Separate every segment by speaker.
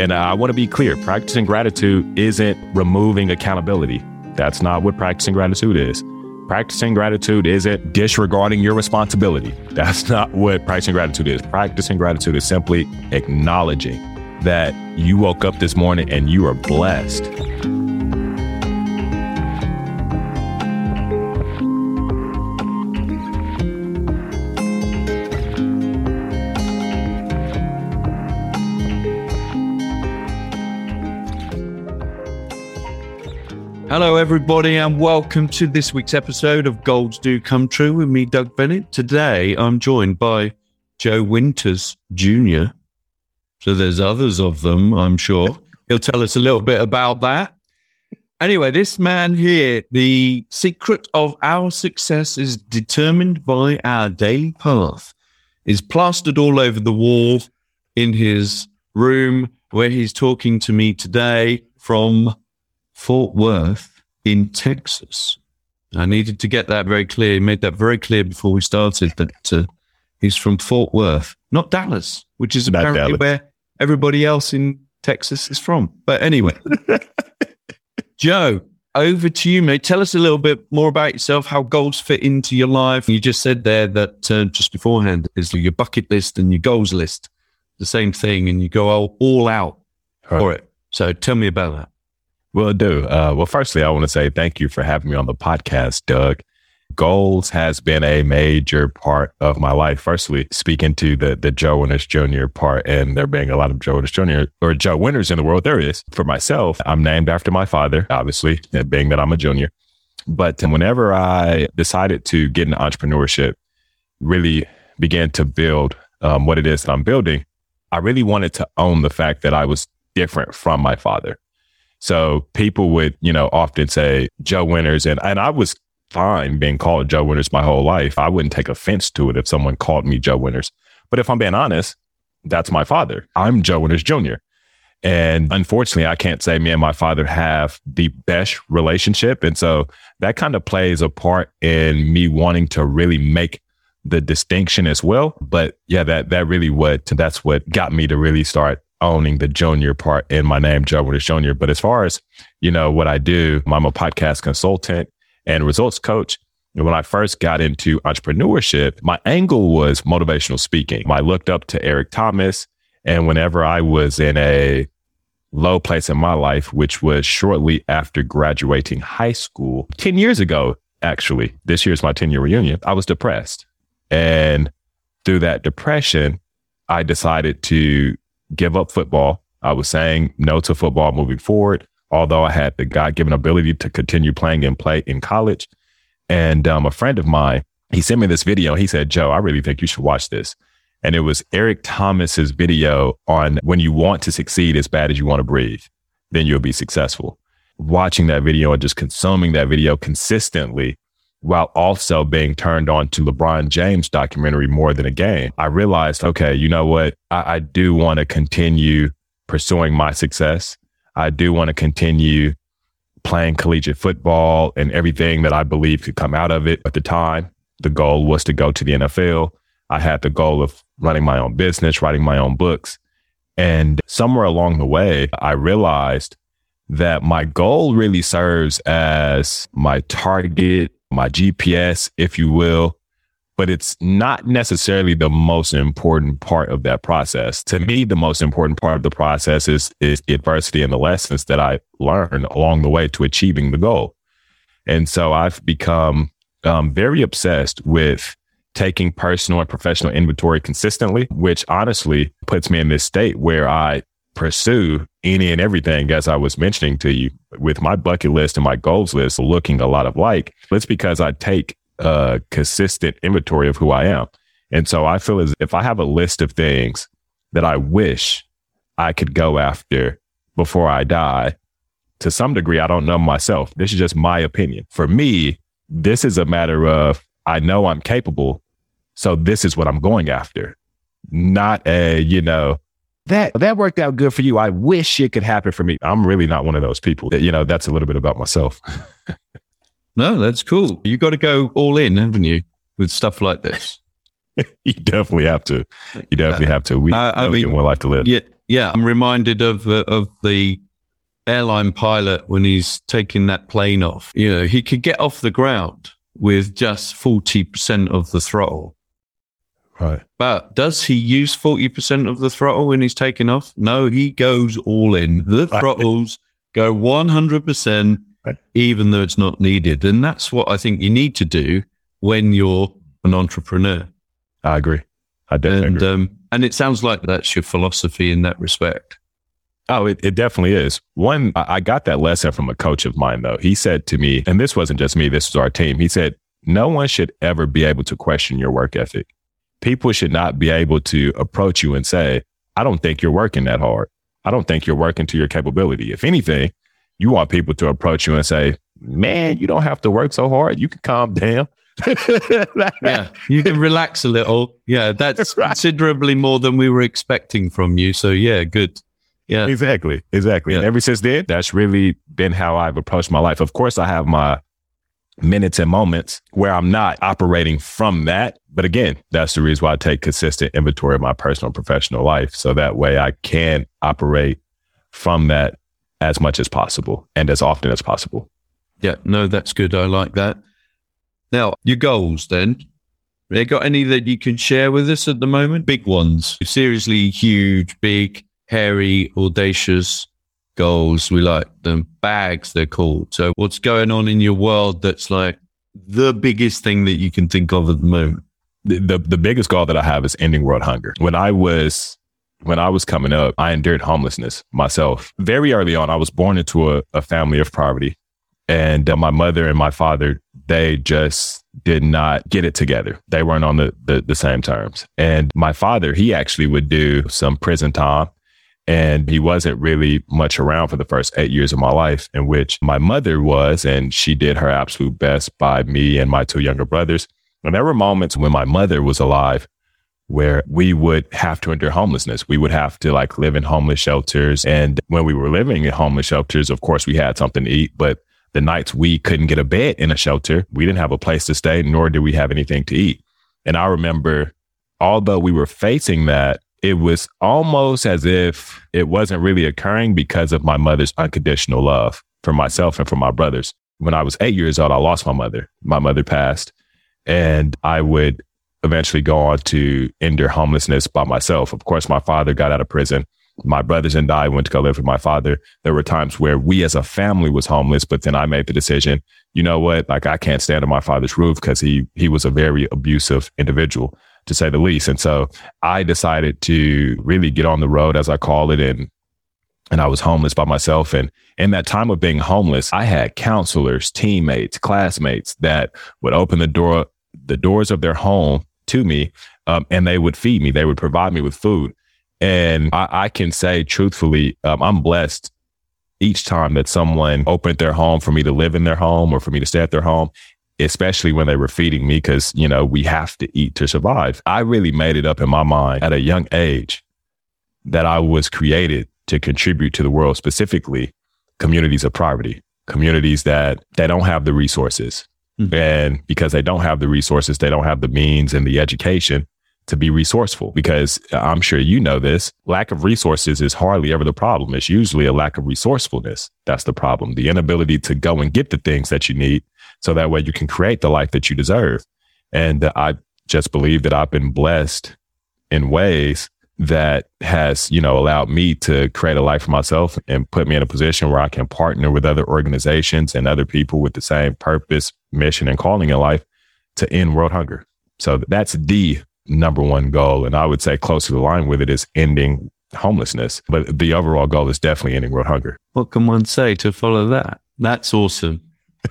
Speaker 1: And uh, I want to be clear practicing gratitude isn't removing accountability. That's not what practicing gratitude is. Practicing gratitude isn't disregarding your responsibility. That's not what practicing gratitude is. Practicing gratitude is simply acknowledging that you woke up this morning and you are blessed.
Speaker 2: Hello, everybody, and welcome to this week's episode of Goals Do Come True with me, Doug Bennett. Today, I'm joined by Joe Winters Jr. So there's others of them, I'm sure. He'll tell us a little bit about that. Anyway, this man here, the secret of our success is determined by our daily path, is plastered all over the wall in his room where he's talking to me today from Fort Worth in Texas. I needed to get that very clear. He made that very clear before we started that uh, he's from Fort Worth, not Dallas, which is
Speaker 1: Not
Speaker 2: apparently
Speaker 1: Dallas.
Speaker 2: where everybody else in Texas is from. But anyway, Joe, over to you, mate. Tell us a little bit more about yourself, how goals fit into your life. You just said there that uh, just beforehand is your bucket list and your goals list, the same thing, and you go all, all out for it. So tell me about that.
Speaker 1: Will do. Uh, well, firstly, I want to say thank you for having me on the podcast, Doug. Goals has been a major part of my life. Firstly, speaking to the the Joe Winters Jr. part, and there being a lot of Joe Winters Jr. or Joe Winters in the world, there is. For myself, I'm named after my father, obviously, being that I'm a junior. But whenever I decided to get into entrepreneurship, really began to build um, what it is that I'm building, I really wanted to own the fact that I was different from my father. So people would, you know, often say Joe Winters, and and I was fine being called Joe Winters my whole life. I wouldn't take offense to it if someone called me Joe Winters. But if I'm being honest, that's my father. I'm Joe Winters Jr. And unfortunately, I can't say me and my father have the best relationship. And so that kind of plays a part in me wanting to really make the distinction as well. But yeah, that that really what that's what got me to really start owning the junior part in my name, Joe Winters Jr. But as far as, you know, what I do, I'm a podcast consultant and results coach. And when I first got into entrepreneurship, my angle was motivational speaking. I looked up to Eric Thomas. And whenever I was in a low place in my life, which was shortly after graduating high school, 10 years ago, actually, this year's my 10 year reunion, I was depressed. And through that depression, I decided to give up football. I was saying no to football moving forward, although I had the God given ability to continue playing and play in college. And um, a friend of mine, he sent me this video. He said, Joe, I really think you should watch this. And it was Eric Thomas's video on when you want to succeed as bad as you want to breathe, then you'll be successful. Watching that video and just consuming that video consistently while also being turned on to LeBron James documentary more than a game, I realized, okay, you know what? I, I do want to continue pursuing my success. I do want to continue playing collegiate football and everything that I believe could come out of it. At the time, the goal was to go to the NFL. I had the goal of running my own business, writing my own books. And somewhere along the way, I realized that my goal really serves as my target, my GPS, if you will, but it's not necessarily the most important part of that process. To me, the most important part of the process is, is adversity and the lessons that I learned along the way to achieving the goal. And so I've become um, very obsessed with taking personal and professional inventory consistently, which honestly puts me in this state where I pursue any and everything, as I was mentioning to you, with my bucket list and my goals list looking a lot of like. It's because I take a consistent inventory of who I am. And so I feel as if I have a list of things that I wish I could go after before I die, to some degree, I don't know myself. This is just my opinion. For me, this is a matter of I know I'm capable. So this is what I'm going after. Not a, you know, that that worked out good for you. I wish it could happen for me. I'm really not one of those people. You know, that's a little bit about myself.
Speaker 2: No, that's cool. You got to go all in, haven't you, with stuff like this?
Speaker 1: you definitely have to. You definitely have to. We
Speaker 2: Uh, I mean,
Speaker 1: get one life to live.
Speaker 2: Yeah, Yeah, I'm reminded of uh, of the airline pilot when he's taking that plane off. You know, he could get off the ground with just 40% of the throttle.
Speaker 1: Right.
Speaker 2: But does he use 40% of the throttle when he's taking off? No, he goes all in. The
Speaker 1: Right.
Speaker 2: throttles go 100%,
Speaker 1: Right.
Speaker 2: even though it's not needed. And that's what I think you need to do when you're an entrepreneur.
Speaker 1: I agree. I definitely
Speaker 2: And,
Speaker 1: agree.
Speaker 2: um, and it sounds like that's your philosophy in that respect.
Speaker 1: Oh, it, it definitely is. One, I I got that lesson from a coach of mine, though. He said to me, and this wasn't just me, this was our team. He said, No one should ever be able to question your work ethic. People should not be able to approach you and say, I don't think you're working that hard. I don't think you're working to your capability. If anything, you want people to approach you and say, Man, you don't have to work so hard. You can calm down.
Speaker 2: Yeah, you can relax a little. Yeah, that's
Speaker 1: Right.
Speaker 2: considerably more than we were expecting from you. So, yeah, good. Yeah.
Speaker 1: Exactly. Exactly. And ever since then, that's really been how I've approached my life. Of course, I have my minutes and moments where I'm not operating from that. But again, that's the reason why I take consistent inventory of my personal and professional life. So that way I can operate from that as much as possible and as often as possible.
Speaker 2: Yeah, no, that's good. I like that. Now, your goals then. Have you got any that you can share with us at the moment? Big ones. Seriously huge, big, hairy, audacious goals. We like them. BHAGs, they're called. So, what's going on in your world that's like the biggest thing that you can think of at the moment?
Speaker 1: the, the the biggest goal that I have is ending world hunger. When I was when I was coming up, I endured homelessness myself. Very early on, I was born into a, a family of poverty, and uh, my mother and my father they just did not get it together. They weren't on the, the the same terms. And my father, he actually would do some prison time. And he wasn't really much around for the first eight years of my life, in which my mother was, and she did her absolute best by me and my two younger brothers. And there were moments when my mother was alive where we would have to endure homelessness. We would have to like live in homeless shelters. And when we were living in homeless shelters, of course, we had something to eat, but the nights we couldn't get a bed in a shelter, we didn't have a place to stay, nor did we have anything to eat. And I remember, although we were facing that, it was almost as if it wasn't really occurring because of my mother's unconditional love for myself and for my brothers. When I was eight years old, I lost my mother. My mother passed, and I would eventually go on to endure homelessness by myself. Of course, my father got out of prison. My brothers and I went to go live with my father. There were times where we as a family was homeless, but then I made the decision, you know what? Like I can't stand on my father's roof because he he was a very abusive individual to say the least. And so I decided to really get on the road as I call it and and I was homeless by myself. And in that time of being homeless, I had counselors, teammates, classmates that would open the door, the doors of their home to me, um, and they would feed me. They would provide me with food. And I, I can say truthfully, um, I'm blessed each time that someone opened their home for me to live in their home or for me to stay at their home, especially when they were feeding me, because, you know, we have to eat to survive. I really made it up in my mind at a young age that I was created to contribute to the world, specifically communities of poverty, communities that they don't have the resources.
Speaker 2: Mhm.
Speaker 1: And because they don't have the resources, they don't have the means and the education to be resourceful. Because I'm sure you know this lack of resources is hardly ever the problem. It's usually a lack of resourcefulness. That's the problem. The inability to go and get the things that you need so that way you can create the life that you deserve. And I just believe that I've been blessed in ways that has, you know, allowed me to create a life for myself and put me in a position where I can partner with other organizations and other people with the same purpose, mission, and calling in life to end world hunger. So that's the number one goal. And I would say close to the line with it is ending homelessness. But the overall goal is definitely ending world hunger.
Speaker 2: What can one say to follow that? That's awesome.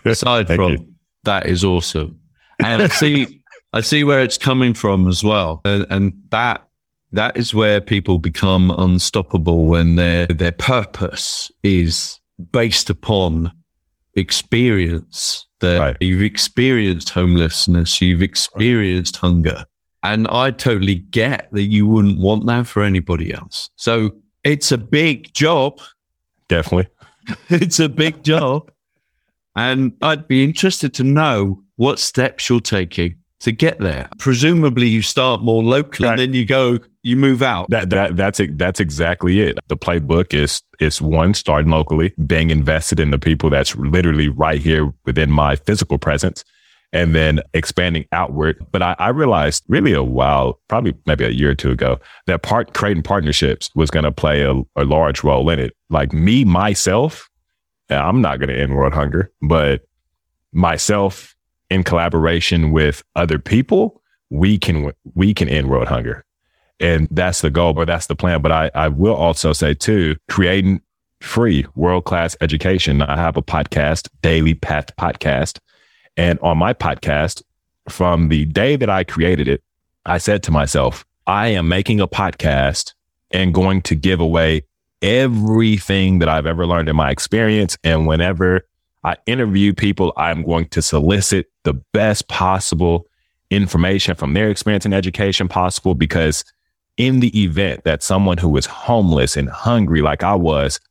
Speaker 2: Aside from
Speaker 1: you.
Speaker 2: that is awesome. And I see I see where it's coming from as well. And, and that that is where people become unstoppable when their their purpose is based upon experience that
Speaker 1: Right.
Speaker 2: you've experienced homelessness, you've experienced hunger. And I totally get that you wouldn't want that for anybody else. So it's a big job
Speaker 1: Definitely.
Speaker 2: it's a big job. And I'd be interested to know what steps you're taking to get there? Presumably, you start more locally, right. and then you go, you move out.
Speaker 1: That that that's it. that's exactly it. The playbook is is one starting locally, being invested in the people that's literally right here within my physical presence, and then expanding outward. But I, I realized really a while, probably maybe a year or two ago, that part creating partnerships was going to play a, a large role in it. Like me myself, I'm not going to end world hunger, but myself in collaboration with other people, we can we can end world hunger. And that's the goal, but that's the plan. But I, I will also say too, creating free world class education. I have a podcast, Daily Path Podcast. And on my podcast, from the day that I created it, I said to myself, I am making a podcast and going to give away everything that I've ever learned in my experience. And whenever I interview people, I'm going to solicit the best possible information from their experience and education possible because in the event that someone who is homeless and hungry like I was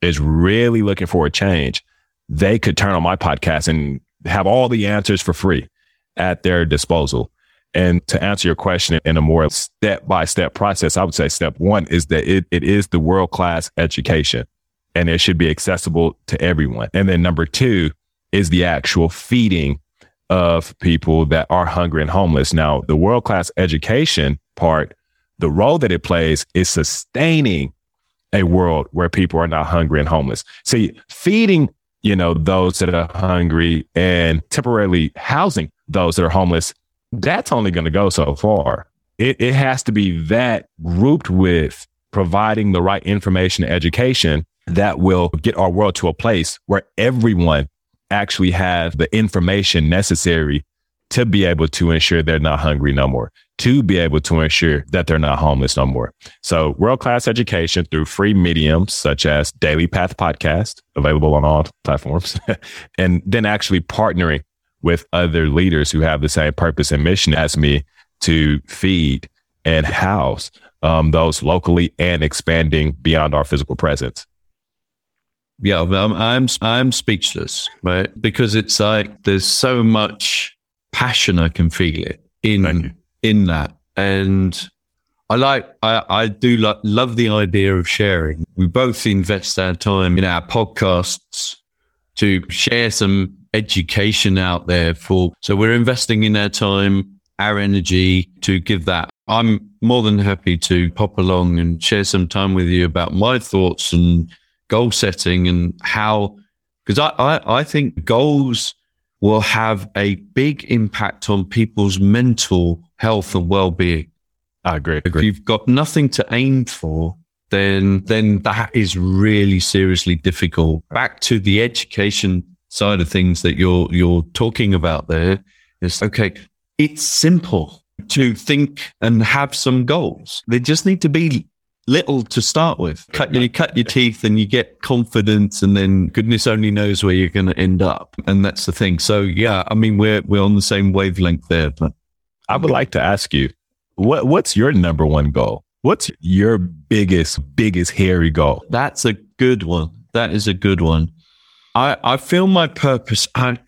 Speaker 1: is really looking for a change, they could turn on my podcast and have all the answers for free at their disposal. And to answer your question in a more step by step process, I would say step one is that it, it is the world class education and it should be accessible to everyone. And then number two is the actual feeding of people that are hungry and homeless. Now, the world class education part, the role that it plays is sustaining a world where people are not hungry and homeless. See, feeding, you know, those that are hungry and temporarily housing those that are homeless, that's only going to go so far. It, it has to be that grouped with providing the right information education that will get our world to a place where everyone actually have the information necessary to be able to ensure they're not hungry no more, to be able to ensure that they're not homeless no more. So world class education through free mediums such as Daily Path Podcast, available on all platforms, and then actually partnering with other leaders who have the same purpose and mission as me to feed and house um, those locally and expanding beyond our physical presence
Speaker 2: yeah, I'm, I'm I'm speechless, right? Because it's like there's so much passion I can feel it in in that, and I like I I do like, love the idea of sharing. We both invest our time in our podcasts to share some education out there for. So we're investing in our time, our energy to give that. I'm more than happy to pop along and share some time with you about my thoughts and goal setting and how, because I, I, I think goals will have a big impact on people's mental health and well-being.
Speaker 1: I agree.
Speaker 2: If you've got nothing to aim for, then then that is really seriously difficult. Back to the education side of things that you're you're talking about there is okay. It's simple to think and have some goals. They just need to be little to start with. Cut you cut your teeth and you get confidence, and then goodness only knows where you're going to end up. And that's the thing. So yeah, I mean we're we're on the same wavelength there. But
Speaker 1: I would like to ask you, what what's your number one goal? What's your biggest biggest hairy goal?
Speaker 2: That's a good one. That is a good one. I I feel my purpose. I,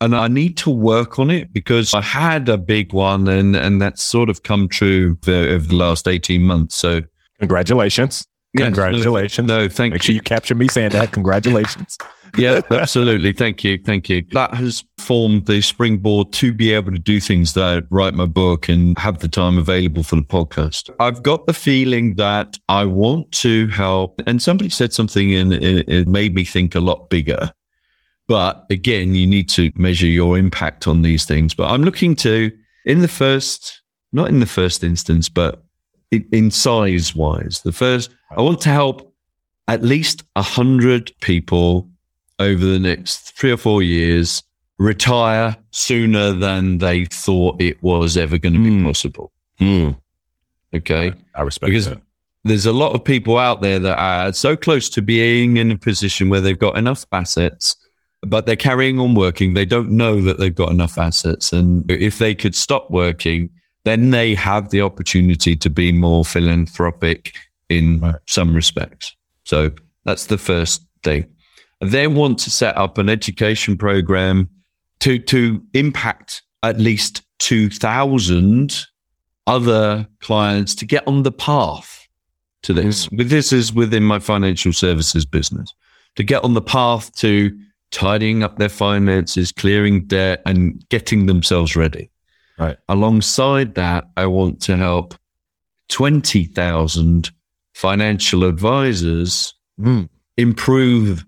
Speaker 2: and I need to work on it because I had a big one and, and that's sort of come true over the last 18 months. So
Speaker 1: Congratulations.
Speaker 2: Yes,
Speaker 1: Congratulations.
Speaker 2: No, thank
Speaker 1: Make
Speaker 2: you.
Speaker 1: sure you capture me saying that. Congratulations.
Speaker 2: Yeah, absolutely. Thank you. Thank you. That has formed the springboard to be able to do things that write my book and have the time available for the podcast. I've got the feeling that I want to help. And somebody said something and it, made me think a lot bigger. But again, you need to measure your impact on these things. But I'm looking to, in the first, not in the first instance, but in size wise. The first, I want to help at least a hundred people over the next three or four years retire sooner than they thought it was ever going to be mm. possible.
Speaker 1: Mm.
Speaker 2: Okay,
Speaker 1: I respect because that.
Speaker 2: There's a lot of people out there that are so close to being in a position where they've got enough assets, but they're carrying on working. They don't know that they've got enough assets, and if they could stop working then they have the opportunity to be more philanthropic in right. some respects. So that's the first thing. They want to set up an education program to, to impact at least 2,000 other clients to get on the path to this. Mm. This is within my financial services business to get on the path to tidying up their finances, clearing debt, and getting themselves ready.
Speaker 1: Right.
Speaker 2: Alongside that, I want to help 20,000 financial advisors mm. improve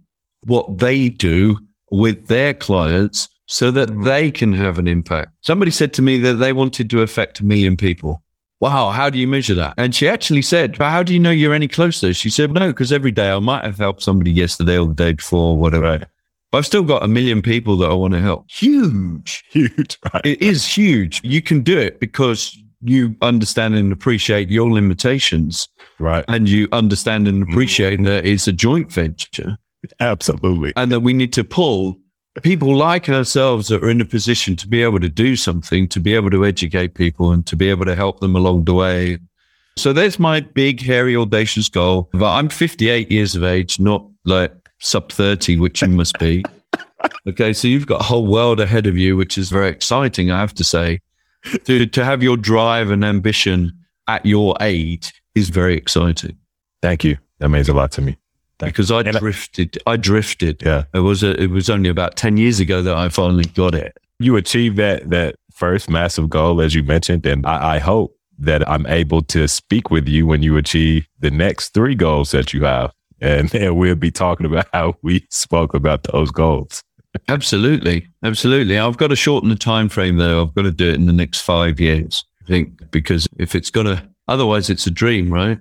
Speaker 2: what they do with their clients so that mm. they can have an impact. Somebody said to me that they wanted to affect a million people. Wow, how do you measure that? And she actually said, But how do you know you're any closer? She said, No, because every day I might have helped somebody yesterday or the day before, whatever. Right. But I've still got a million people that I want to help. Huge.
Speaker 1: Huge. Right.
Speaker 2: It is huge. You can do it because you understand and appreciate your limitations.
Speaker 1: Right.
Speaker 2: And you understand and appreciate mm. that it's a joint venture.
Speaker 1: Absolutely.
Speaker 2: And that we need to pull people like ourselves that are in a position to be able to do something, to be able to educate people and to be able to help them along the way. So there's my big, hairy, audacious goal. But I'm 58 years of age, not like sub 30, which you must be. okay. So you've got a whole world ahead of you, which is very exciting, I have to say. To, to have your drive and ambition at your age is very exciting.
Speaker 1: Thank you. That means a lot to me
Speaker 2: because I drifted. I drifted.
Speaker 1: Yeah,
Speaker 2: it was a, it was only about ten years ago that I finally got it.
Speaker 1: You achieved that that first massive goal, as you mentioned, and I, I hope that I'm able to speak with you when you achieve the next three goals that you have, and, and we'll be talking about how we spoke about those goals.
Speaker 2: absolutely, absolutely. I've got to shorten the time frame though. I've got to do it in the next five years. I think because if it's gonna, otherwise it's a dream, right?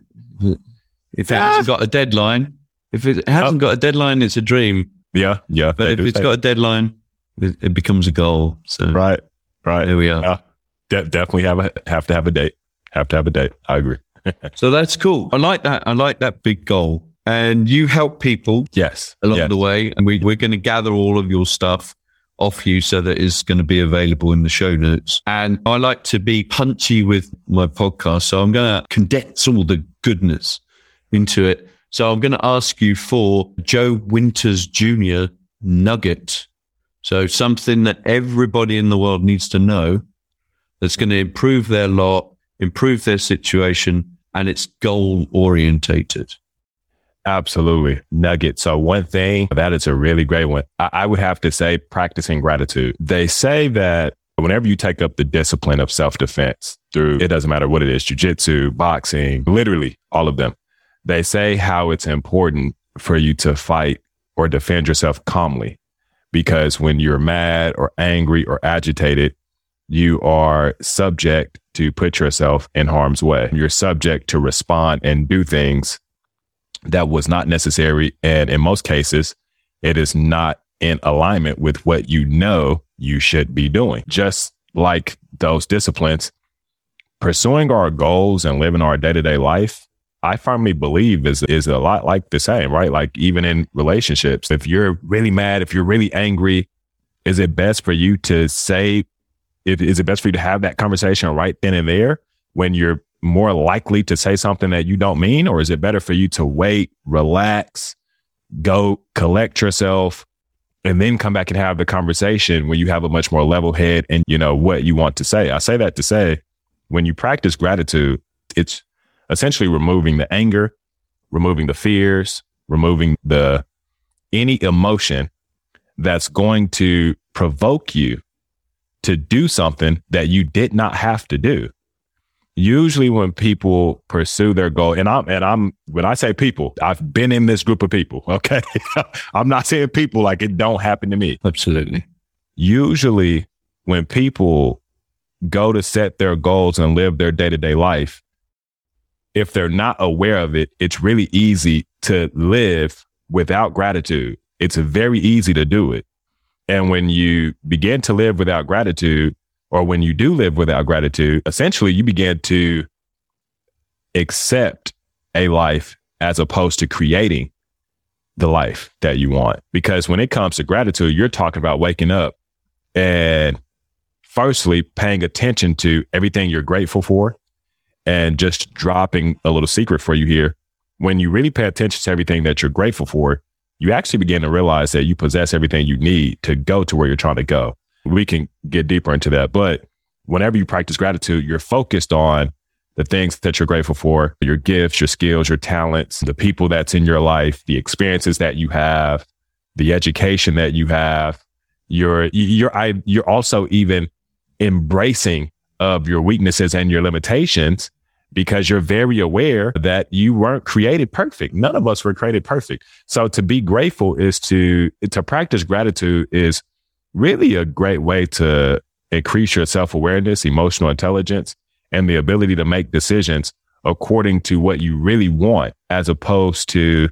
Speaker 2: If it hasn't ah! got a deadline, if it hasn't oh. got a deadline, it's a dream.
Speaker 1: Yeah, yeah.
Speaker 2: But if it's got a deadline, it, it, becomes a goal. So
Speaker 1: right, right.
Speaker 2: Here we are.
Speaker 1: Yeah. De- definitely have a have to have a date. Have to have a date. I agree.
Speaker 2: so that's cool. I like that. I like that big goal. And you help people,
Speaker 1: yes,
Speaker 2: along
Speaker 1: yes.
Speaker 2: the way. And we, we're going to gather all of your stuff off you so that it's going to be available in the show notes. And I like to be punchy with my podcast. So I'm going to condense all the goodness into it so I'm going to ask you for Joe Winters Jr. nugget. So something that everybody in the world needs to know that's going to improve their lot, improve their situation, and it's goal orientated.
Speaker 1: Absolutely. Nugget. So one thing that is a really great one. I, I would have to say practicing gratitude. They say that whenever you take up the discipline of self defense through, it doesn't matter what it is, jujitsu, boxing, literally all of them they say how it's important for you to fight or defend yourself calmly because when you're mad or angry or agitated, you are subject to put yourself in harm's way. You're subject to respond and do things that was not necessary. And in most cases, it is not in alignment with what you know you should be doing. Just like those disciplines, pursuing our goals and living our day to day life I firmly believe is is a lot like the same, right? Like even in relationships, if you're really mad, if you're really angry, is it best for you to say, if, is it best for you to have that conversation right then and there when you're more likely to say something that you don't mean? Or is it better for you to wait, relax, go collect yourself, and then come back and have the conversation when you have a much more level head and you know what you want to say? I say that to say when you practice gratitude, it's essentially removing the anger, removing the fears, removing the any emotion that's going to provoke you to do something that you did not have to do. Usually when people pursue their goal, and I'm and I'm when I say people, I've been in this group of people. Okay. I'm not saying people like it don't happen to me.
Speaker 2: Absolutely.
Speaker 1: Usually when people go to set their goals and live their day-to-day life, if they're not aware of it, it's really easy to live without gratitude. It's very easy to do it. And when you begin to live without gratitude, or when you do live without gratitude, essentially you begin to accept a life as opposed to creating the life that you want. Because when it comes to gratitude, you're talking about waking up and firstly paying attention to everything you're grateful for and just dropping a little secret for you here. When you really pay attention to everything that you're grateful for, you actually begin to realize that you possess everything you need to go to where you're trying to go. We can get deeper into that, but whenever you practice gratitude, you're focused on the things that you're grateful for, your gifts, your skills, your talents, the people that's in your life, the experiences that you have, the education that you have. You're, you're, I, you're also even embracing of your weaknesses and your limitations because you're very aware that you weren't created perfect. None of us were created perfect. So to be grateful is to, to practice gratitude is really a great way to increase your self awareness, emotional intelligence, and the ability to make decisions according to what you really want, as opposed to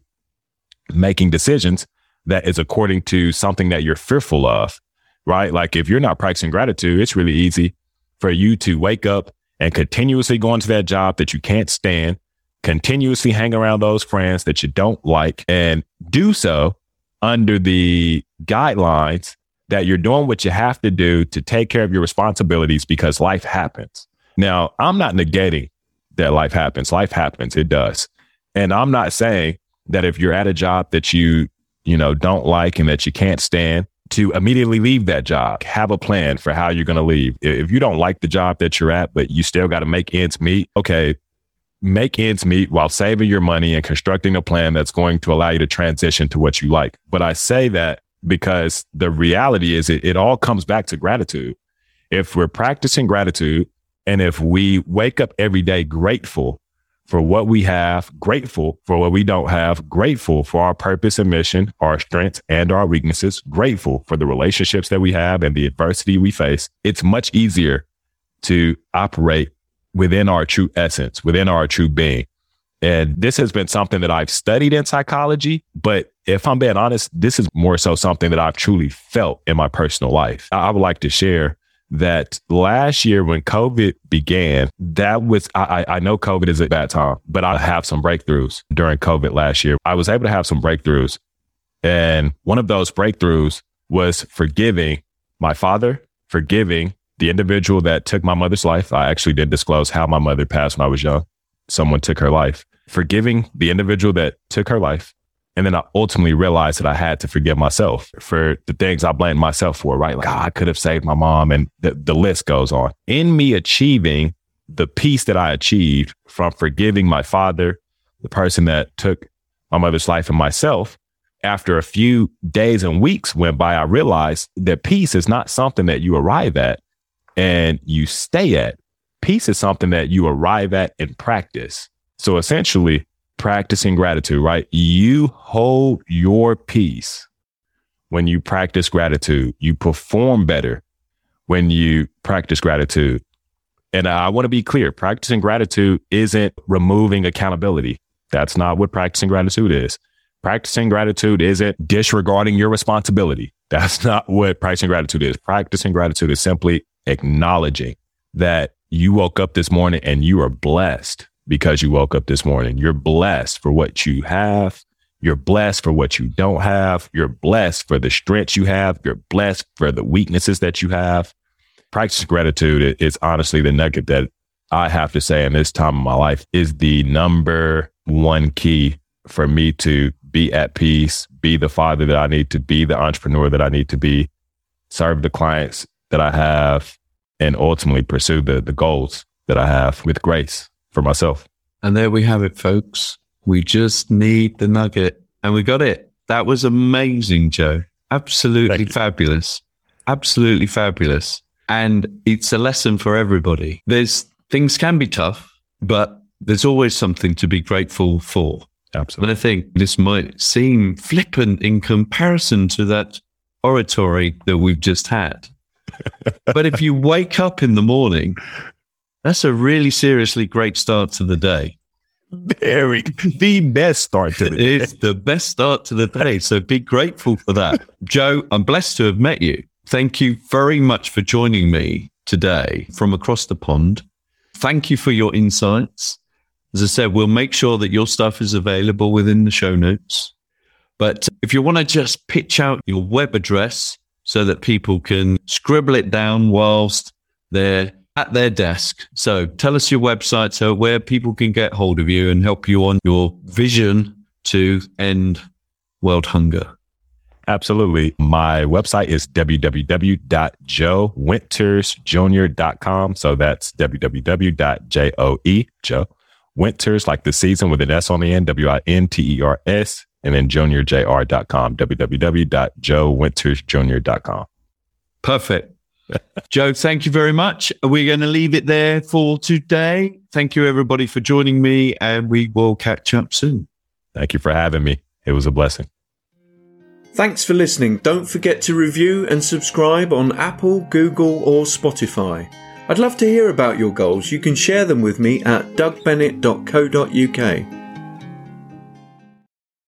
Speaker 1: making decisions that is according to something that you're fearful of, right? Like if you're not practicing gratitude, it's really easy for you to wake up and continuously going to that job that you can't stand, continuously hang around those friends that you don't like, and do so under the guidelines that you're doing what you have to do to take care of your responsibilities because life happens. Now, I'm not negating that life happens. Life happens. It does. And I'm not saying that if you're at a job that you, you know, don't like and that you can't stand to immediately leave that job, have a plan for how you're going to leave. If you don't like the job that you're at, but you still got to make ends meet, okay, make ends meet while saving your money and constructing a plan that's going to allow you to transition to what you like. But I say that because the reality is it, it all comes back to gratitude. If we're practicing gratitude and if we wake up every day grateful for what we have, grateful for what we don't have, grateful for our purpose and mission, our strengths and our weaknesses, grateful for the relationships that we have and the adversity we face, it's much easier to operate within our true essence, within our true being. And this has been something that I've studied in psychology, but if I'm being honest, this is more so something that I've truly felt in my personal life. I would like to share that last year when COVID began, that was, I, I know COVID is a bad time, but I have some breakthroughs during COVID last year. I was able to have some breakthroughs. And one of those breakthroughs was forgiving my father, forgiving the individual that took my mother's life. I actually did disclose how my mother passed when I was young. Someone took her life. Forgiving the individual that took her life and then I ultimately realized that I had to forgive myself for the things I blamed myself for, right? Like, I could have saved my mom. And the, the list goes on. In me achieving the peace that I achieved from forgiving my father, the person that took my mother's life and myself, after a few days and weeks went by, I realized that peace is not something that you arrive at and you stay at. Peace is something that you arrive at and practice. So essentially, practicing gratitude, right? You hold your peace when you practice gratitude. You perform better when you practice gratitude. And I want to be clear practicing gratitude isn't removing accountability. That's not what practicing gratitude is. Practicing gratitude isn't disregarding your responsibility. That's not what practicing gratitude is. Practicing gratitude is simply acknowledging that you woke up this morning and you are blessed because you woke up this morning. You're blessed for what you have. You're blessed for what you don't have. You're blessed for the strengths you have. You're blessed for the weaknesses that you have. Practice gratitude is honestly the nugget that I have to say in this time of my life is the number one key for me to be at peace, be the father that I need to be, the entrepreneur that I need to be, serve the clients that I have, and ultimately pursue the, the goals that I have with grace for myself.
Speaker 2: And there we have it, folks. We just need the nugget and we got it. That was amazing, Joe. Absolutely fabulous. Absolutely fabulous. And it's a lesson for everybody. There's things can be tough, but there's always something to be grateful for.
Speaker 1: Absolutely.
Speaker 2: And I think this might seem flippant in comparison to that oratory that we've just had. but if you wake up in the morning that's a really seriously great start to the day.
Speaker 1: Very, the best start to the day.
Speaker 2: It's the best start to the day. So be grateful for that. Joe, I'm blessed to have met you. Thank you very much for joining me today from across the pond. Thank you for your insights. As I said, we'll make sure that your stuff is available within the show notes. But if you want to just pitch out your web address so that people can scribble it down whilst they're at their desk. So tell us your website so where people can get hold of you and help you on your vision to end world hunger.
Speaker 1: Absolutely. My website is www.joewintersjr.com. So that's www.joe, Joe, Winters, like the season with an S on the end, W-I-N-T-E-R-S, and then juniorjr.com, www.joewintersjr.com.
Speaker 2: Perfect. Joe, thank you very much. We're going to leave it there for today. Thank you, everybody, for joining me, and we will catch up soon.
Speaker 1: Thank you for having me. It was a blessing.
Speaker 3: Thanks for listening. Don't forget to review and subscribe on Apple, Google, or Spotify. I'd love to hear about your goals. You can share them with me at dougbennett.co.uk.